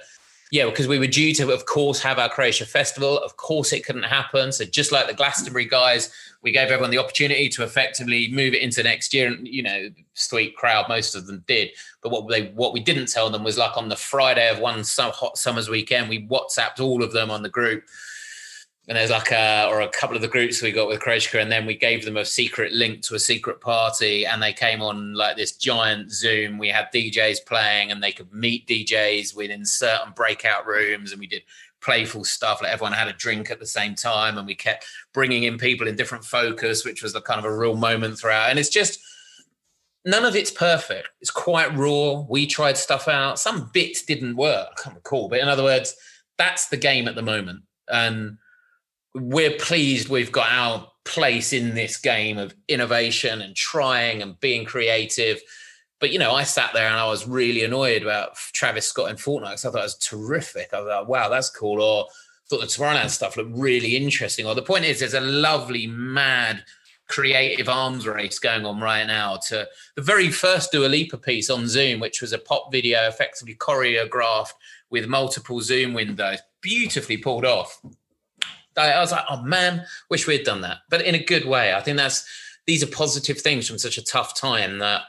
[SPEAKER 2] yeah, because we were due to, of course, have our Croatia festival. Of course, it couldn't happen. So just like the Glastonbury guys, we gave everyone the opportunity to effectively move it into next year. And you know, sweet crowd, most of them did. But what they what we didn't tell them was like on the Friday of one hot summer's weekend, we WhatsApped all of them on the group and there's like a or a couple of the groups we got with Croatia, and then we gave them a secret link to a secret party, and they came on like this giant Zoom. We had DJs playing, and they could meet DJs within certain breakout rooms, and we did playful stuff. Like everyone had a drink at the same time, and we kept bringing in people in different focus, which was the kind of a real moment throughout. And it's just none of it's perfect. It's quite raw. We tried stuff out. Some bits didn't work. I can't recall, but in other words, that's the game at the moment, and we're pleased we've got our place in this game of innovation and trying and being creative. But you know, I sat there and I was really annoyed about Travis Scott and Fortnite because I thought it was terrific. I was like, wow, that's cool. Or thought the Tomorrowland stuff looked really interesting. Or the point is, there's a lovely, mad, creative arms race going on right now to the very first Dua Lipa piece on Zoom, which was a pop video effectively choreographed with multiple Zoom windows, beautifully pulled off. I was like, oh man, wish we had done that, but in a good way. I think that's these are positive things from such a tough time that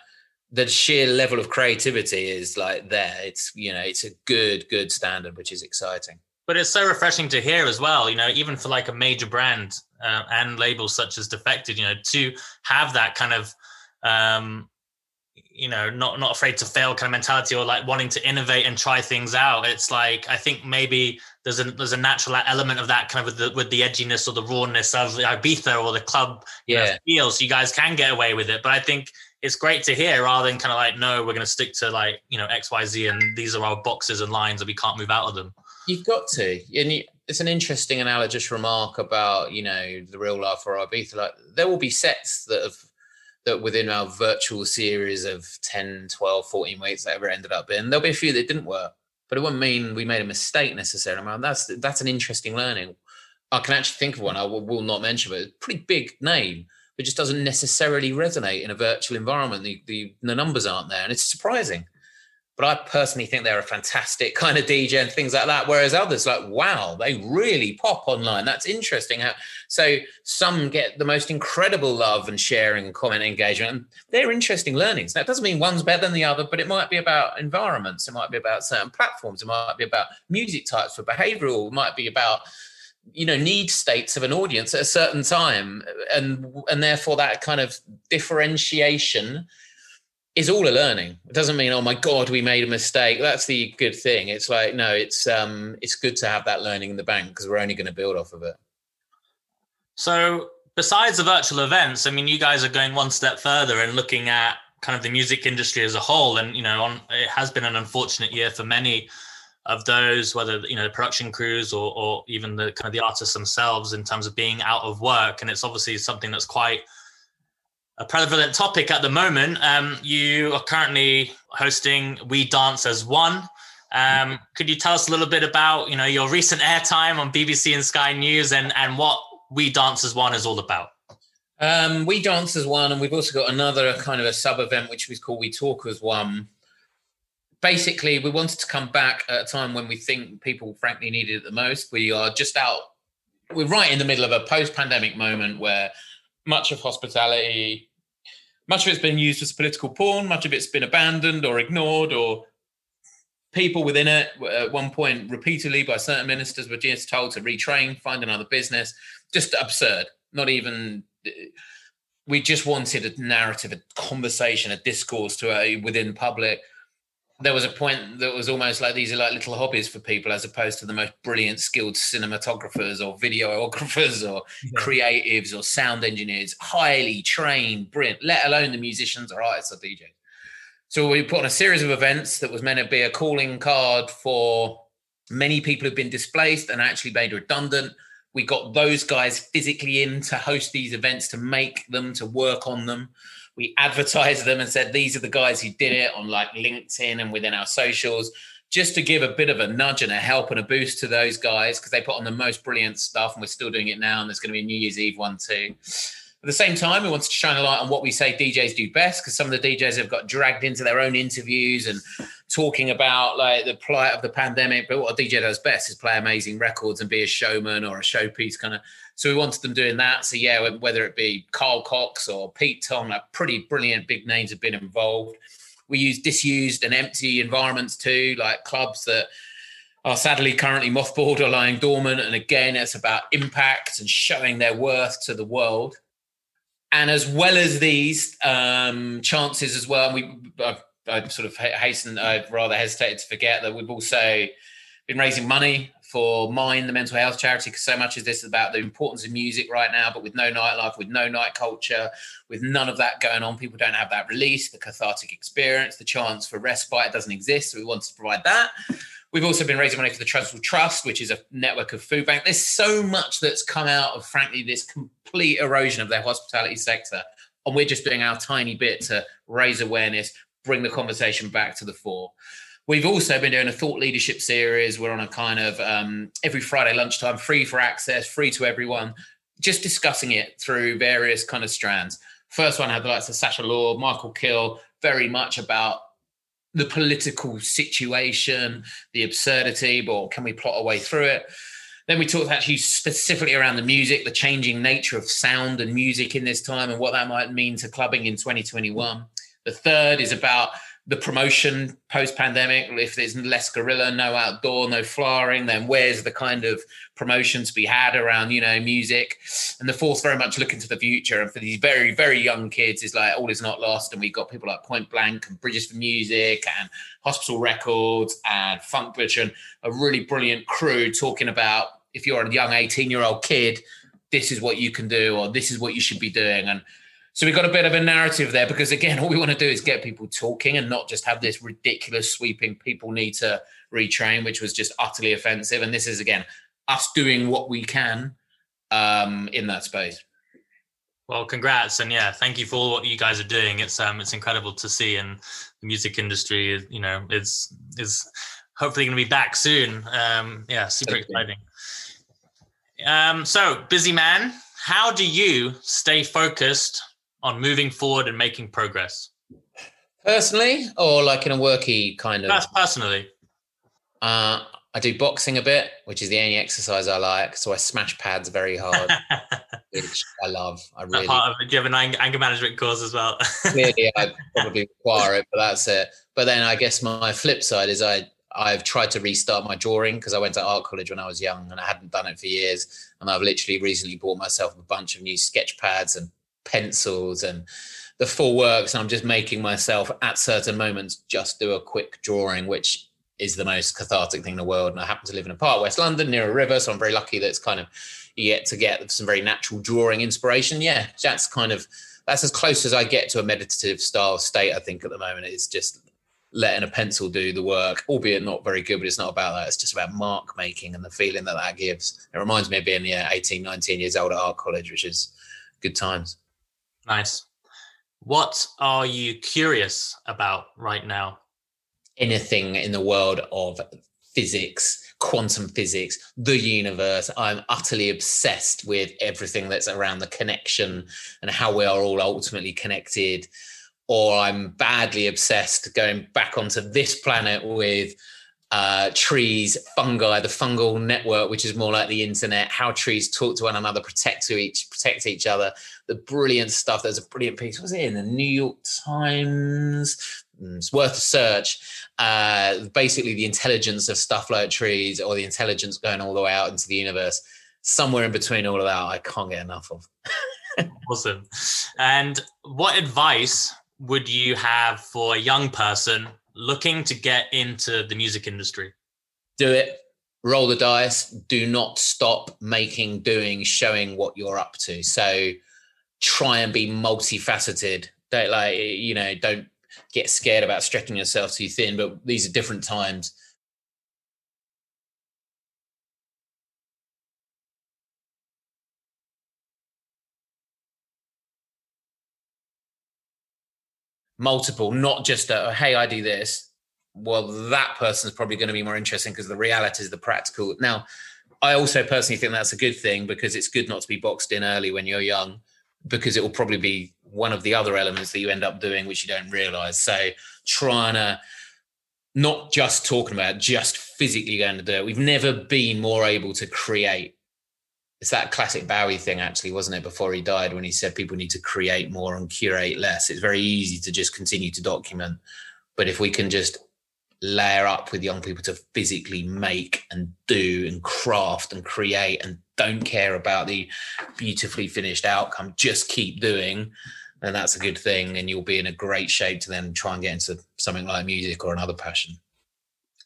[SPEAKER 2] the sheer level of creativity is like there. It's you know, it's a good, good standard, which is exciting.
[SPEAKER 1] But it's so refreshing to hear as well. You know, even for like a major brand uh, and labels such as Defected, you know, to have that kind of um, you know not not afraid to fail kind of mentality or like wanting to innovate and try things out it's like i think maybe there's a there's a natural element of that kind of with the with the edginess or the rawness of ibiza or the club yeah you know, so you guys can get away with it. But i think it's great to hear rather than kind of like no we're going to stick to like you know xyz and these are our boxes and lines and we can't move out of them.
[SPEAKER 2] You've got to. And you, it's an interesting analogous remark about you know the real life or ibiza. Like there will be sets that have that within our virtual series of 10, 12, 14 weeks that ever ended up in, there'll be a few that didn't work. But it wouldn't mean we made a mistake necessarily. I mean, that's that's an interesting learning. I can actually think of one. I will, not mention, but it's a pretty big name, but just doesn't necessarily resonate in a virtual environment. The, the the numbers aren't there, and it's surprising. But I personally think they're a fantastic kind of DJ and things like that. Whereas others, like, wow, they really pop online. That's interesting. How, so some get the most incredible love and sharing and comment engagement. And they're interesting learnings. That doesn't mean one's better than the other, but it might be about environments. It might be about certain platforms. It might be about music types for behavioral. It might be about you know need states of an audience at a certain time and and therefore that kind of differentiation is all a learning. It doesn't mean, oh my God, we made a mistake. That's the good thing. It's like, no, it's um it's good to have that learning in the bank because we're only going to build off of it.
[SPEAKER 1] So besides the virtual events, I mean, you guys are going one step further and looking at kind of the music industry as a whole. And, you know, on it has been an unfortunate year for many of those, whether you know the production crews or or even the kind of the artists themselves in terms of being out of work. And it's obviously something that's quite a prevalent topic at the moment. Um, you are currently hosting We Dance as One. Um, could you tell us a little bit about you know your recent airtime on BBC and Sky News and and what We Dance as One is all about?
[SPEAKER 2] Um, we Dance as One, and we've also got another kind of a sub event which we call We Talk as One. Basically, we wanted to come back at a time when we think people frankly needed it the most. We are just out. We're right in the middle of a post-pandemic moment where much of hospitality, much of it's been used as political pawn, much of it's been abandoned or ignored, or people within it at one point repeatedly by certain ministers were just told to retrain, find another business. Just absurd. Not even. Uh, we just wanted a narrative, a conversation, a discourse to a within public there was a point that was almost like these are like little hobbies for people as opposed to the most brilliant skilled cinematographers or videographers or yeah. creatives or sound engineers. Highly trained brilliant let alone the musicians or artists or djs so we put on a series of events that was meant to be a calling card for many people who've been displaced and actually made redundant. We got those guys physically in to host these events to make them to work on them we advertised them and said these are the guys who did it on like LinkedIn and within our socials, just to give a bit of a nudge and a help and a boost to those guys because they put on the most brilliant stuff and we're still doing it now. And there's going to be a New Year's Eve one too. At the same time, we wanted to shine a light on what we say DJs do best because some of the DJs have got dragged into their own interviews and talking about like the plight of the pandemic. But what a DJ does best is play amazing records and be a showman or a showpiece kind of. So we wanted them doing that. So yeah, whether it be Carl Cox or Pete Tong, like pretty brilliant big names have been involved. We use disused and empty environments too, like clubs that are sadly currently mothballed or lying dormant. And again, it's about impact and showing their worth to the world and as well as these um, chances as well, and we I've, I've sort of hastened, I've rather hesitated to forget that we've also been raising money for Mind, the mental health charity, because so much of this is about the importance of music right now, but with no nightlife, with no night culture, with none of that going on, people don't have that release, the cathartic experience, the chance for respite doesn't exist. So we wanted to provide that. We've also been raising money for the Trussell Trust, which is a network of food bank. There's so much that's come out of, frankly, this complete erosion of their hospitality sector. And we're just doing our tiny bit to raise awareness, bring the conversation back to the fore. We've also been doing a thought leadership series. We're on a kind of um, every Friday lunchtime, free for access, free to everyone, just discussing it through various kind of strands. First one had the likes of Sacha Lord, Michael Kill, very much about the political situation, the absurdity, but can we plot a way through it? Then we talked actually specifically around the music, the changing nature of sound and music in this time and what that might mean to clubbing in 2021. The third is about the promotion post pandemic. If there's less guerrilla, no outdoor, no flying, then where's the kind of promotion to be had around, you know, music? And the fourth, very much looking to the future. And for these very, very young kids, is like all is not lost. And we've got people like Point Blank and Bridges for Music and Hospital Records and Funk Butcher and a really brilliant crew talking about if you're a young 18 year old kid, this is what you can do, or this is what you should be doing. And so we've got a bit of a narrative there because again, all we want to do is get people talking and not just have this ridiculous sweeping people need to retrain, which was just utterly offensive. And this is again us doing what we can um, in that space.
[SPEAKER 1] Well, congrats and yeah, thank you for all what you guys are doing. It's um it's incredible to see, and the music industry, you know, is is hopefully going to be back soon. Um, yeah, super exciting. Um, so, busy man, how do you stay focused on moving forward and making progress?
[SPEAKER 2] Personally, or like in a worky kind of?
[SPEAKER 1] That's personally.
[SPEAKER 2] Uh, I do boxing a bit, which is the only exercise I like. So I smash pads very hard, which I love. I really.
[SPEAKER 1] Part of, do you have an anger management course as well?
[SPEAKER 2] clearly, I probably require it, but that's it. But then I guess my flip side is I I've tried to restart my drawing because I went to art college when I was young and I hadn't done it for years. And I've literally recently bought myself a bunch of new sketch pads and pencils and the full works. And I'm just making myself at certain moments just do a quick drawing, which is the most cathartic thing in the world. And I happen to live in a part of West London near a river. So I'm very lucky that it's kind of yet to get some very natural drawing inspiration. Yeah, that's kind of that's as close as I get to a meditative style state, I think, at the moment. It's just letting a pencil do the work, albeit not very good, but it's not about that. It's just about mark making and the feeling that that gives. It reminds me of being yeah, 18, 19 years old at art college, which is good times.
[SPEAKER 1] Nice. What are you curious about right now?
[SPEAKER 2] Anything in the world of physics, quantum physics, the universe. I'm utterly obsessed with everything that's around the connection and how we are all ultimately connected or I'm badly obsessed going back onto this planet with uh, trees, fungi, the fungal network, which is more like the internet, how trees talk to one another, protect to each, protect each other. The brilliant stuff. There's a brilliant piece. Was it in the New York Times? Mm, it's worth a search. Uh, basically, the intelligence of stuff like trees, or the intelligence going all the way out into the universe. Somewhere in between all of that, I can't get enough of.
[SPEAKER 1] awesome. And what advice would you have for a young person looking to get into the music industry?
[SPEAKER 2] Do it. Roll the dice. Do not stop making, doing, showing what you're up to. So try and be multifaceted. Don't like, you know, don't get scared about stretching yourself too thin, but these are different times multiple, not just a, hey, I do this. Well, that person's probably going to be more interesting because the reality is the practical. Now, I also personally think that's a good thing because it's good not to be boxed in early when you're young, because it will probably be one of the other elements that you end up doing, which you don't realize. So, trying to not just talking about, just physically going to do it. We've never been more able to create it's that classic Bowie thing, actually, wasn't it? Before he died, when he said people need to create more and curate less. It's very easy to just continue to document, but if we can just layer up with young people to physically make and do and craft and create and don't care about the beautifully finished outcome, just keep doing, then that's a good thing, and you'll be in a great shape to then try and get into something like music or another passion.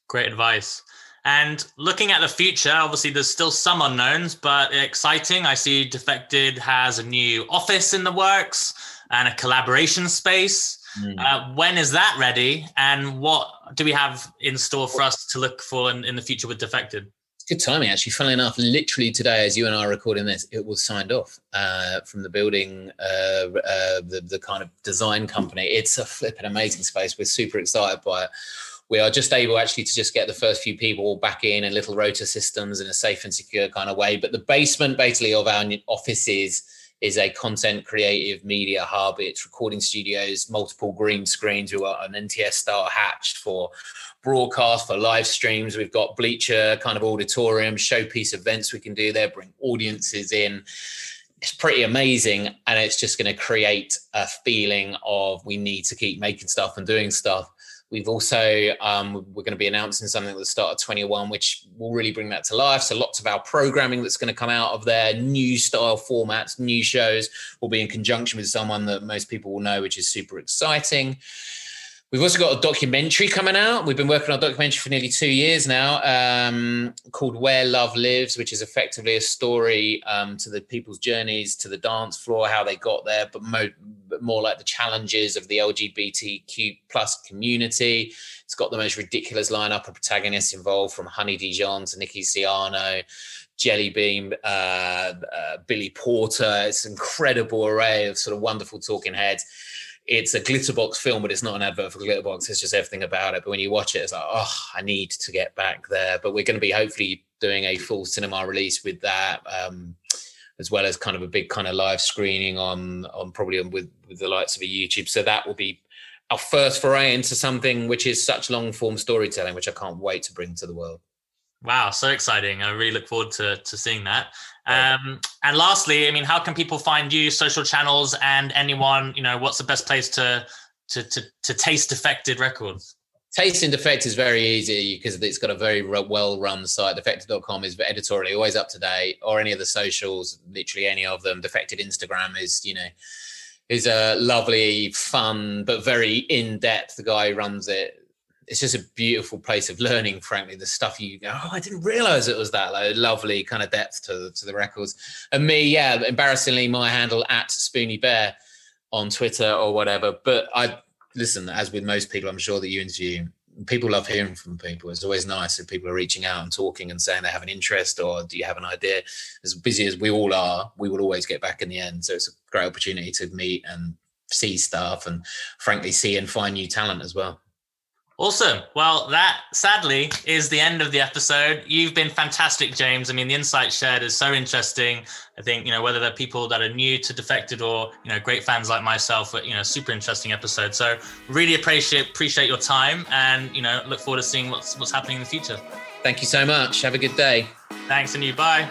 [SPEAKER 1] Great advice. And looking at the future, obviously there's still some unknowns, but exciting. I see Defected has a new office in the works and a collaboration space. Mm. Uh, when is that ready? And what do we have in store for us to look for in, in the future with Defected?
[SPEAKER 2] Good timing, actually. Funnily enough, literally today, as you and I are recording this, it was signed off uh, from the building, uh, uh, the, the kind of design company. It's a flipping amazing space. We're super excited by it we are just able actually to just get the first few people back in and little rota systems in a safe and secure kind of way. But the basement basically of our offices is a content creative media hub. It's recording studios, multiple green screens. We've got an NTS style hatched for broadcast, for live streams. We've got bleacher kind of auditorium, showpiece events we can do there, bring audiences in. It's pretty amazing. And it's just going to create a feeling of we need to keep making stuff and doing stuff We've also um, we're going to be announcing something at the start of 21, which will really bring that to life. So lots of our programming that's going to come out of there, new style formats, new shows, will be in conjunction with someone that most people will know, which is super exciting. We've also got a documentary coming out. We've been working on a documentary for nearly two years now um, called Where Love Lives, which is effectively a story um, to the people's journeys to the dance floor, how they got there, but, mo- but more like the challenges of the LGBTQ plus community. It's got the most ridiculous lineup of protagonists involved from Honey Dijon to Nicky Siano. Jelly Bean, uh, uh, Billy Porter. It's an incredible array of sort of wonderful talking heads it's a glitterbox film, but it's not an advert for glitterbox. It's just everything about it. But when you watch it, it's like, oh, I need to get back there. But we're going to be hopefully doing a full cinema release with that. Um, as well as kind of a big kind of live screening on on probably with with the likes of a YouTube. So that will be our first foray into something which is such long form storytelling, which I can't wait to bring to the world.
[SPEAKER 1] Wow, so exciting! I really look forward to to seeing that. Um, and lastly, I mean, how can people find you, social channels, and anyone? You know, what's the best place to to to, to taste defected records?
[SPEAKER 2] Tasting Defect is very easy because it's got a very well run site. Defected.com is editorially always up to date, or any of the socials, literally any of them. Defected Instagram is, you know, is a lovely, fun, but very in depth. The guy who runs it. It's just a beautiful place of learning, frankly. The stuff you go, oh, I didn't realize it was that like, lovely kind of depth to, to the records. And me, yeah, embarrassingly, my handle at Spoony Bear on Twitter or whatever. But I listen, as with most people, I'm sure that you interview, people love hearing from people. It's always nice if people are reaching out and talking and saying they have an interest or do you have an idea? As busy as we all are, we will always get back in the end. So it's a great opportunity to meet and see stuff and frankly see and find new talent as well.
[SPEAKER 1] Awesome. Well, that sadly is the end of the episode. You've been fantastic, James. I mean, the insight shared is so interesting. I think, you know, whether they're people that are new to Defected or, you know, great fans like myself, but, you know, super interesting episode. So really appreciate appreciate your time and, you know, look forward to seeing what's what's happening in the future.
[SPEAKER 2] Thank you so much. Have a good day.
[SPEAKER 1] Thanks and you. Bye.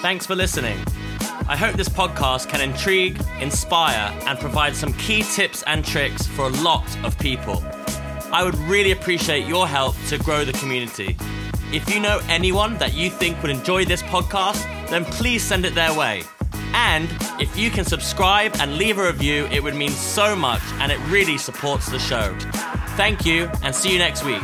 [SPEAKER 3] Thanks for listening. I hope this podcast can intrigue, inspire, and provide some key tips and tricks for a lot of people. I would really appreciate your help to grow the community. If you know anyone that you think would enjoy this podcast, then please send it their way. And if you can subscribe and leave a review, it would mean so much and it really supports the show. Thank you and see you next week.